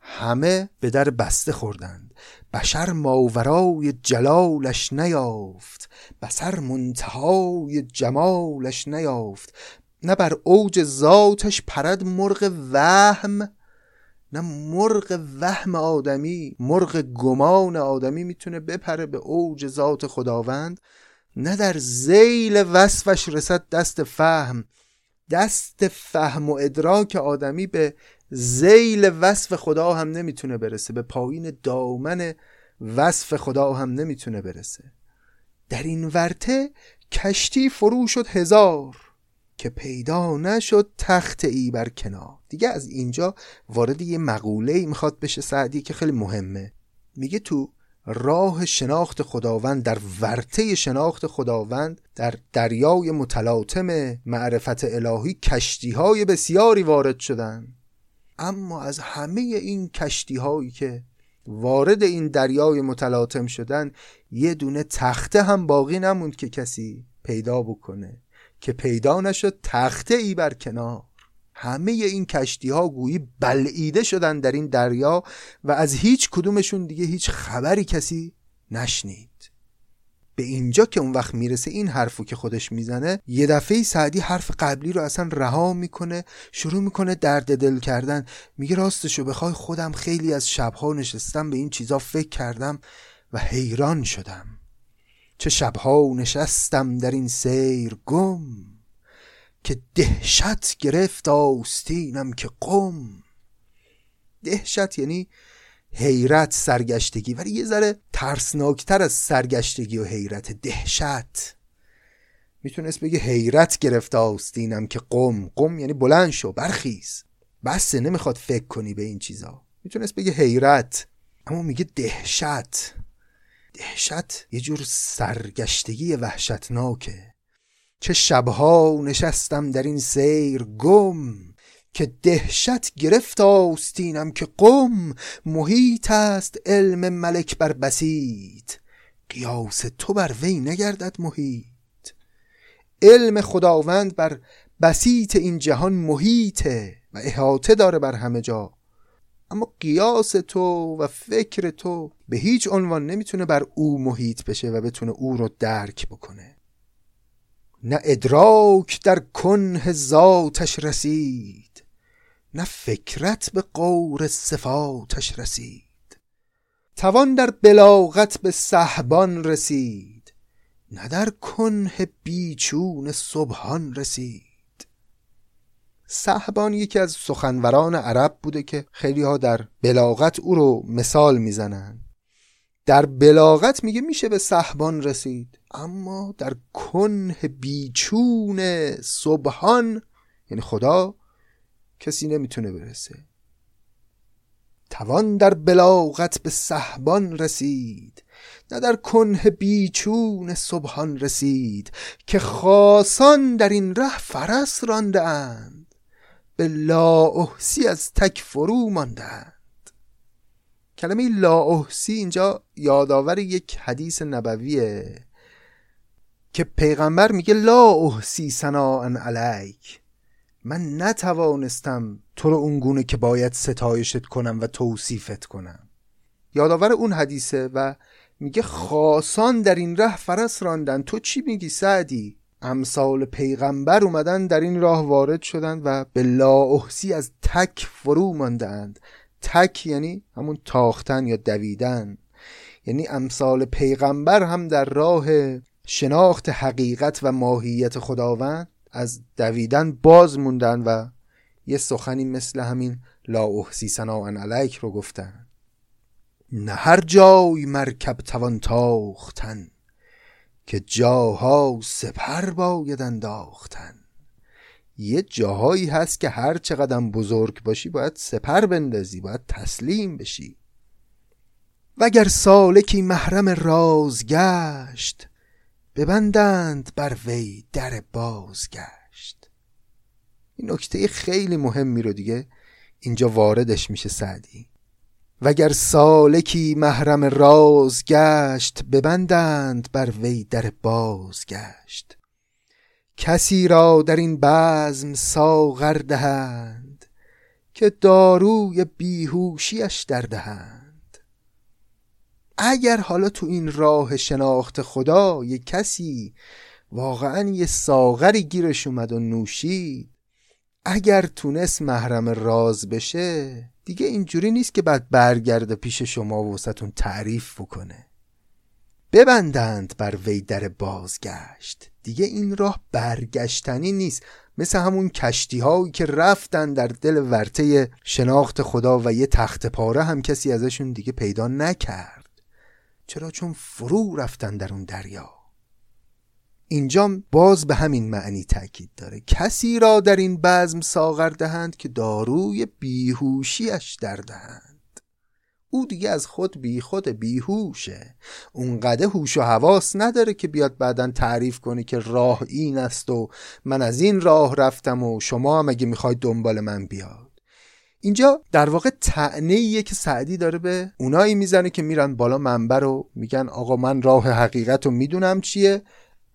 همه به در بسته خوردند. بشر ماورای جلالش نیافت بسر منتهای جمالش نیافت. نه بر اوج ذاتش پرد مرغ وهم نه مرغ وهم آدمی مرغ گمان آدمی می‌تونه بپره به اوج ذات خداوند. نه در زیل وصفش رسد دست فهم. دست فهم و ادراک آدمی به زیل وصف خدا هم نمی‌تونه برسه. به پایین دامن وصف خدا هم نمی‌تونه برسه. در این ورته کشتی فرو شد هزار که پیدا نشد تخت ای بر کنار. دیگه از اینجا وارد یه مقوله ای می‌خواد بشه سعدی که خیلی مهمه. میگه تو راه شناخت خداوند در ورته شناخت خداوند در دریای متلاطم معرفت الهی کشتی های بسیاری وارد شدن. اما از همه این کشتی هایی که وارد این دریای متلاطم شدن یه دونه تخته هم باقی نموند که کسی پیدا بکنه که پیدا نشد تخته ای بر کنار. همه این کشتی ها گویی بلعیده شدن در این دریا و از هیچ کدومشون دیگه هیچ خبری کسی نشنید. به اینجا که اون وقت می‌رسه این حرفو که خودش می‌زنه یه دفعه سعدی حرف قبلی رو اصلا رها می‌کنه شروع می‌کنه درد دل کردن. میگه راستشو بخوای خودم خیلی از شبها نشستم به این چیزا فکر کردم و حیران شدم. چه شبها نشستم در این سیر گم. که دهشت گرفت آستینم که قم. دهشت یعنی حیرت سرگشتگی ولی یه ذره ترسناکتر از سرگشتگی و حیرت دهشت. می‌تونست بگه حیرت گرفت آستینم که قم. قم یعنی بلند شو برخیز. بسه نمی‌خواد فکر کنی به این چیزا. می‌تونست بگه حیرت اما میگه دهشت. دهشت یه جور سرگشتگی وحشتناکه. چه شبها نشستم در این سیر گم که دهشت گرفت آستینم که قم محیط است علم ملک بر بسید قیاس تو بر وی نگردد محیط. علم خداوند بر بسیط این جهان محیطه و احاطه داره بر همه جا. اما قیاس تو و فکر تو به هیچ عنوان نمی‌تونه بر او محیط بشه و بتونه او رو درک بکنه. نه ادراک در کنه ذاتش رسید نه فکرت به قور صفاتش رسید. توان در بلاغت به صحبان رسید نه در کنه بیچون صبحان رسید. صحبان یکی از سخنوران عرب بوده که خیلی ها در بلاغت او رو مثال می‌زنن در بلاغت میگه میشه به صحبان رسید. اما در کنه بیچون صبحان یعنی خدا کسی نمی‌تونه برسه. توان در بلاغت به صحبان رسید نه در کنه بیچون صبحان رسید که خاصان در این ره فرس رانده اند به لا احسی از تک فرو ماندند کلمه لا احسی اینجا یادآور یک حدیث نبویه که پیغمبر میگه لا احسی سنا علیک. من نتوانستم تو رو اونگونه که باید ستایشت کنم و توصیفت کنم. یادآور اون حدیثه و میگه خاصان در این ره فرس راندن. تو چی میگی سعدی؟ امثال پیغمبر اومدن در این راه وارد شدند و به لاحسی از تک فرو ماندند تک یعنی همون تاختن یا دویدن. یعنی امثال پیغمبر هم در راه شناخت حقیقت و ماهیت خداوند از دویدن باز موندن و یه سخنی مثل همین لا احسی سناعن علیک رو گفتن. نه هر جای مرکب توان تاختن که جاها سپر باید انداختن. یه جاهایی هست که هر چقدر بزرگ باشی باید سپر بندازی باید تسلیم بشی. وگر سالکی محرم راز گشت ببندند بر وی در بازگشت. این نکته خیلی مهمی رو دیگه اینجا واردش میشه سعدی. وگر سالکی محرم راز گشت ببندند بر وی در بازگشت. کسی را در این بزم ساغر دهند که داروی بیهوشیش در دهند. اگر حالا تو این راه شناخت خدا یه کسی واقعا یه ساغری گیرش اومد و نوشید. اگر تونست محرم راز بشه دیگه اینجوری نیست که بعد برگرده پیش شما وسطون تعریف بکنه. ببندند بر وی در بازگشت. دیگه این راه برگشتنی نیست. مثل همون کشتی هایی که رفتن در دل ورته شناخت خدا و یه تخت پاره هم کسی ازشون دیگه پیدا نکرد. چرا چون فرو رفتن در اون دریا؟ اینجا باز به همین معنی تاکید داره. کسی را در این بزم ساغر دهند که داروی بیهوشیش در دهند. او دیگه از خود بی خود بیهوشه. اونقدر هوش و حواس نداره که بیاد بعدا تعریف کنه که راه این است و من از این راه رفتم و شما هم اگه می‌خواید دنبال من بیاد. اینجا در واقع تعنیه که سعدی داره به اونایی می‌زنه که میرن بالا منبر رو میگن آقا من راه حقیقت رو می‌دونم چیه.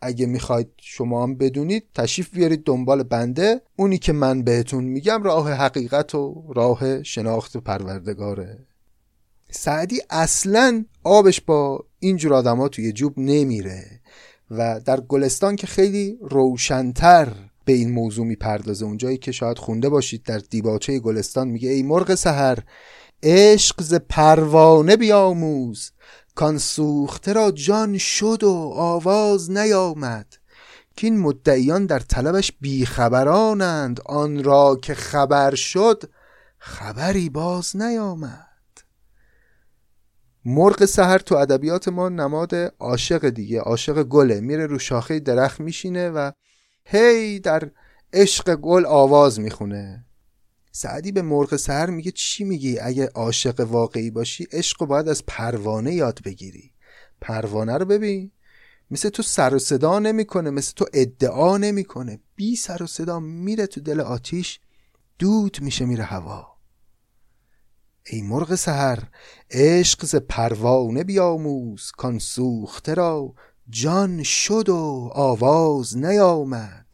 اگه می‌خواید شما هم بدونید تشریف بیارید دنبال بنده. اونی که من بهتون میگم راه حقیقت و راه شناخت پروردگاره. سعدی اصلا آبش با اینجور آدم ها توی جوب نمیره و در گلستان که خیلی روشنتر به این موضوع می‌پردازه. اونجایی که شاید خونده باشید در دیباچه گلستان میگه ای مرغ سهر عشق ز پروانه بیاموز کان سوخته را جان شد و آواز نیامد که این مدعیان در طلبش بیخبرانند آن را که خبر شد خبری باز نیامد. مرغ سهر تو ادبیات ما نماد عاشق دیگه عاشق گله. میره رو شاخه درخت میشینه و هی در عشق گل آواز می‌خونه. سعدی به مرغ سهر میگه چی میگی؟ اگه عاشق واقعی باشی عشق باید از پروانه یاد بگیری. پروانه رو ببین. مثل تو سر و صدا نمی‌کنه مثل تو ادعا نمی‌کنه. بی سر و صدا میره تو دل آتیش دود میشه میره هوا. ای مرغ سهر عشق ز پروانه بیاموز کان سوخته را جان شد و آواز نیامد.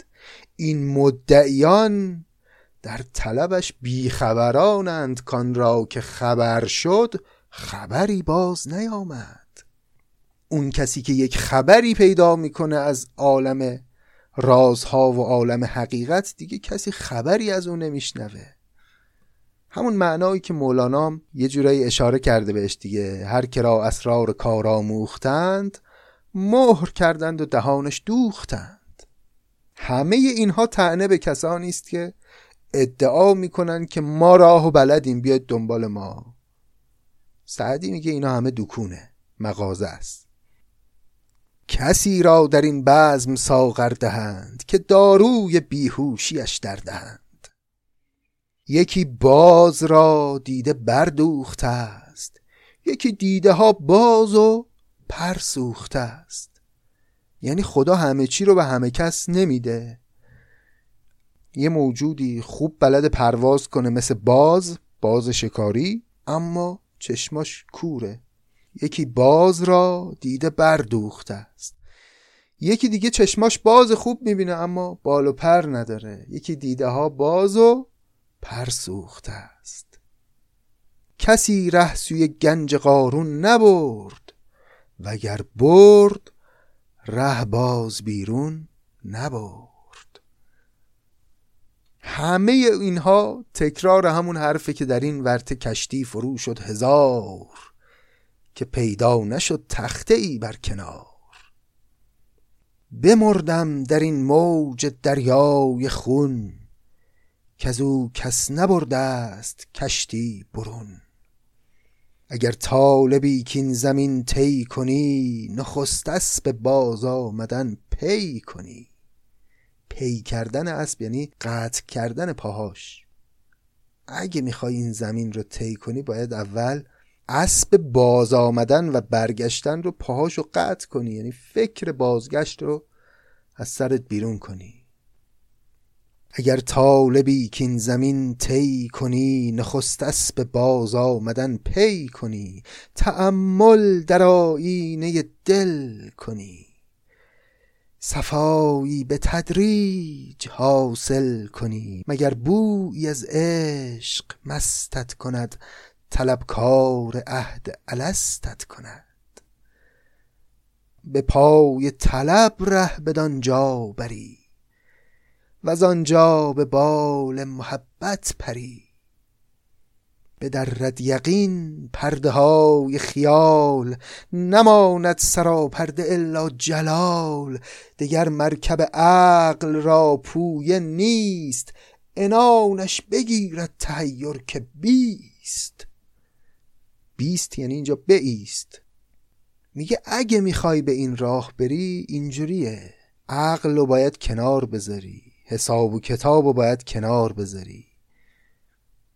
این مدعیان در طلبش بیخبرانند کان را که خبر شد خبری باز نیامد. اون کسی که یک خبری پیدا می‌کنه از عالم رازها و عالم حقیقت دیگه کسی خبری از اون نمیشنوه. همون معنایی که مولانا یه جورایی اشاره کرده بهش دیگه. هر کرا اسرار کار آموختند مهر کردند و دهانش دوختند. همه اینها تعنه به کسانی است که ادعا می‌کنن که ما راه و بلدیم بیاید دنبال ما. سعدی میگه اینا همه دکونه مغازه است. کسی را در این بزم ساغر دهند که داروی بیهوشیش در دهند. یکی باز را دیده بردوخته است یکی دیده ها باز و پر سوخته است. یعنی خدا همه چی رو به همه کس نمیده. یه موجودی خوب بلد پرواز کنه مثل باز باز شکاری اما چشماش کوره. یکی باز را دیده بردوخته است. یکی دیگه چشماش باز خوب می‌بینه اما بال و پر نداره. یکی دیده ها باز و پر سوخته است. کسی ره سوی گنج قارون نبرد وگر برد ره باز بیرون نبرد. همه اینها تکرار همون حرفه که در این ورت کشتی فرو شد هزار که پیدا نشد تخته ای بر کنار. بمردم در این موج دریای خون که از او کس نبرده است کشتی برون. اگر طالبی کین زمین طی کنی نخست اسب باز آمدن پی کنی. پی کردن اسب یعنی قطع کردن پاهاش. اگه می‌خوای این زمین رو طی کنی باید اول اسب باز آمدن و برگشتن رو پاهاش رو قطع کنی. یعنی فکر بازگشت رو از سرت بیرون کنی. اگر طالبی که زمین طی کنی نخست اسب باز آمدن پی کنی تأمل در آینه دل کنی. صفایی به تدریج حاصل کنی مگر بویی از عشق مستت کند طلبکار عهد الستت کند. به پای طلب ره بدانجا بری و آنجا به بال محبت پری. بدرد یقین پرده های خیال نماند سرا پرده الا جلال. دگر مرکب عقل را پویه نیست انانش بگیرد تحیر که بیست. بیست یعنی اینجا بیست. میگه اگه می‌خوای به این راه بری اینجوریه. عقل رو باید کنار بذاری. حساب و کتاب رو باید کنار بذاری.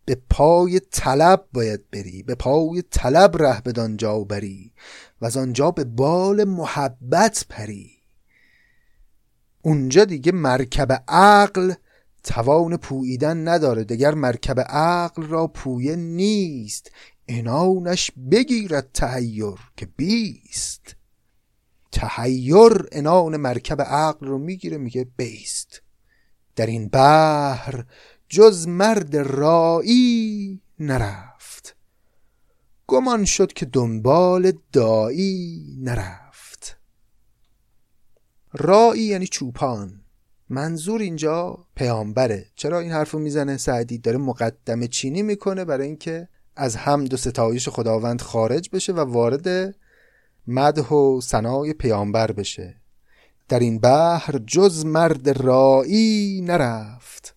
به پای طلب باید بری به پای طلب ره بدانجا بری و از آنجا به بال محبت پری. اونجا دیگه مرکب عقل توان پوییدن نداره. دگر مرکب عقل را پویه نیست. انانش بگیرد تهیر که بیست. تهیر انان مرکب عقل رو می‌گیره میگه بیست. در این بحر جز مرد رایی نرفت. گمان شد که دنبال دایی نرفت. رایی یعنی چوپان. منظور اینجا پیامبره. چرا این حرفو می‌زنه؟ سعدی داره مقدمه چینی می‌کنه برای اینکه از حمد و ستایش خداوند خارج بشه و وارد مدح و ثنای پیامبر بشه. در این بحر جز مرد رایی نرفت.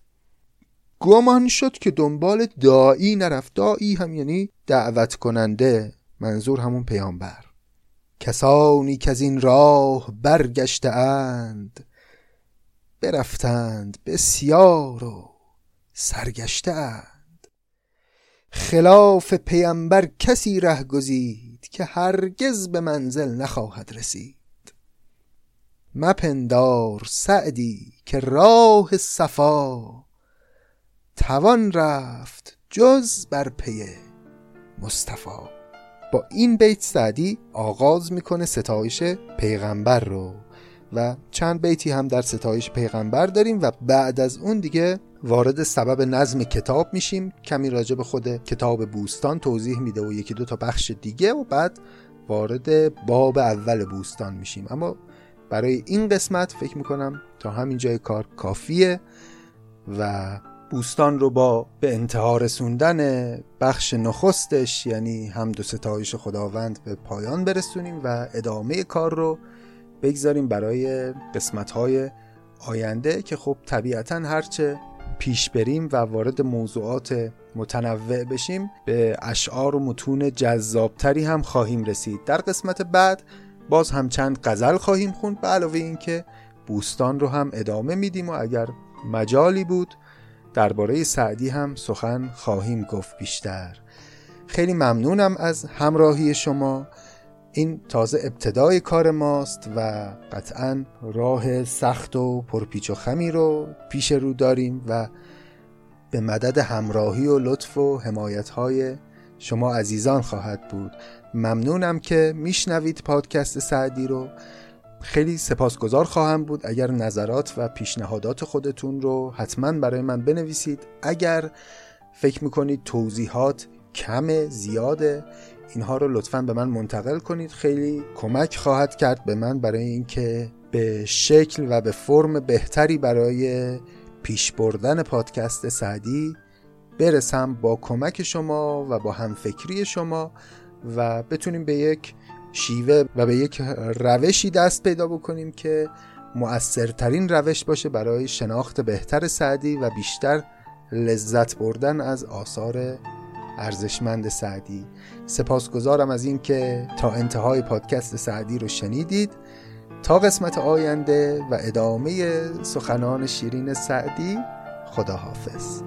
گمان شد که دنبال دایی نرفت. دایی هم یعنی دعوت کننده منظور همون پیامبر. کسانی که از این راه برگشته اند برفتند بسیار و سرگشته اند خلاف پیامبر کسی ره گزید که هرگز به منزل نخواهد رسید. مپندار سعدی که راه صفا. توان رفت جز بر پی مصطفی. با این بیت سعدی آغاز می‌کنه ستایش پیغمبر رو و چند بیتی هم در ستایش پیغمبر داریم و بعد از اون دیگه وارد سبب نظم کتاب میشیم. کمی راجع به خود کتاب بوستان توضیح میده و یکی دو تا بخش دیگه و بعد وارد باب اول بوستان میشیم. اما برای این قسمت فکر می‌کنم تا همین جای کار کافیه و بوستان رو با به انتها رسوندن بخش نخستش یعنی هم دو ستایش خداوند به پایان برسونیم و ادامه کار رو بگذاریم برای قسمت های آینده که خب طبیعتا هرچه پیش بریم و وارد موضوعات متنوع بشیم به اشعار و متون جذابتری هم خواهیم رسید. در قسمت بعد باز هم چند غزل خواهیم خوند به علاوه اینکه بوستان رو هم ادامه میدیم و اگر مجالی بود درباره سعدی هم سخن خواهیم گفت بیشتر. خیلی ممنونم از همراهی شما. این تازه ابتدای کار ماست و قطعا راه سخت و پرپیچ و خمی رو پیش رو داریم و به مدد همراهی و لطف و حمایت های شما عزیزان خواهد بود. ممنونم که میشنوید پادکست سعدی رو. خیلی سپاسگزار خواهم بود. اگر نظرات و پیشنهادات خودتون رو حتما برای من بنویسید. اگر فکر می‌کنید توضیحات کم زیاده اینها رو لطفا به من منتقل کنید. خیلی کمک خواهد کرد به من برای اینکه به شکل و به فرم بهتری برای پیش بردن پادکست سعدی برسم. با کمک شما و با همفکری شما و بتونیم به یک شیوه و به یک روشی دست پیدا بکنیم که مؤثرترین روش باشه برای شناخت بهتر سعدی و بیشتر لذت بردن از آثار ارزشمند سعدی. سپاسگزارم از اینکه تا انتهای پادکست سعدی رو شنیدید. تا قسمت آینده و ادامه سخنان شیرین سعدی خداحافظ.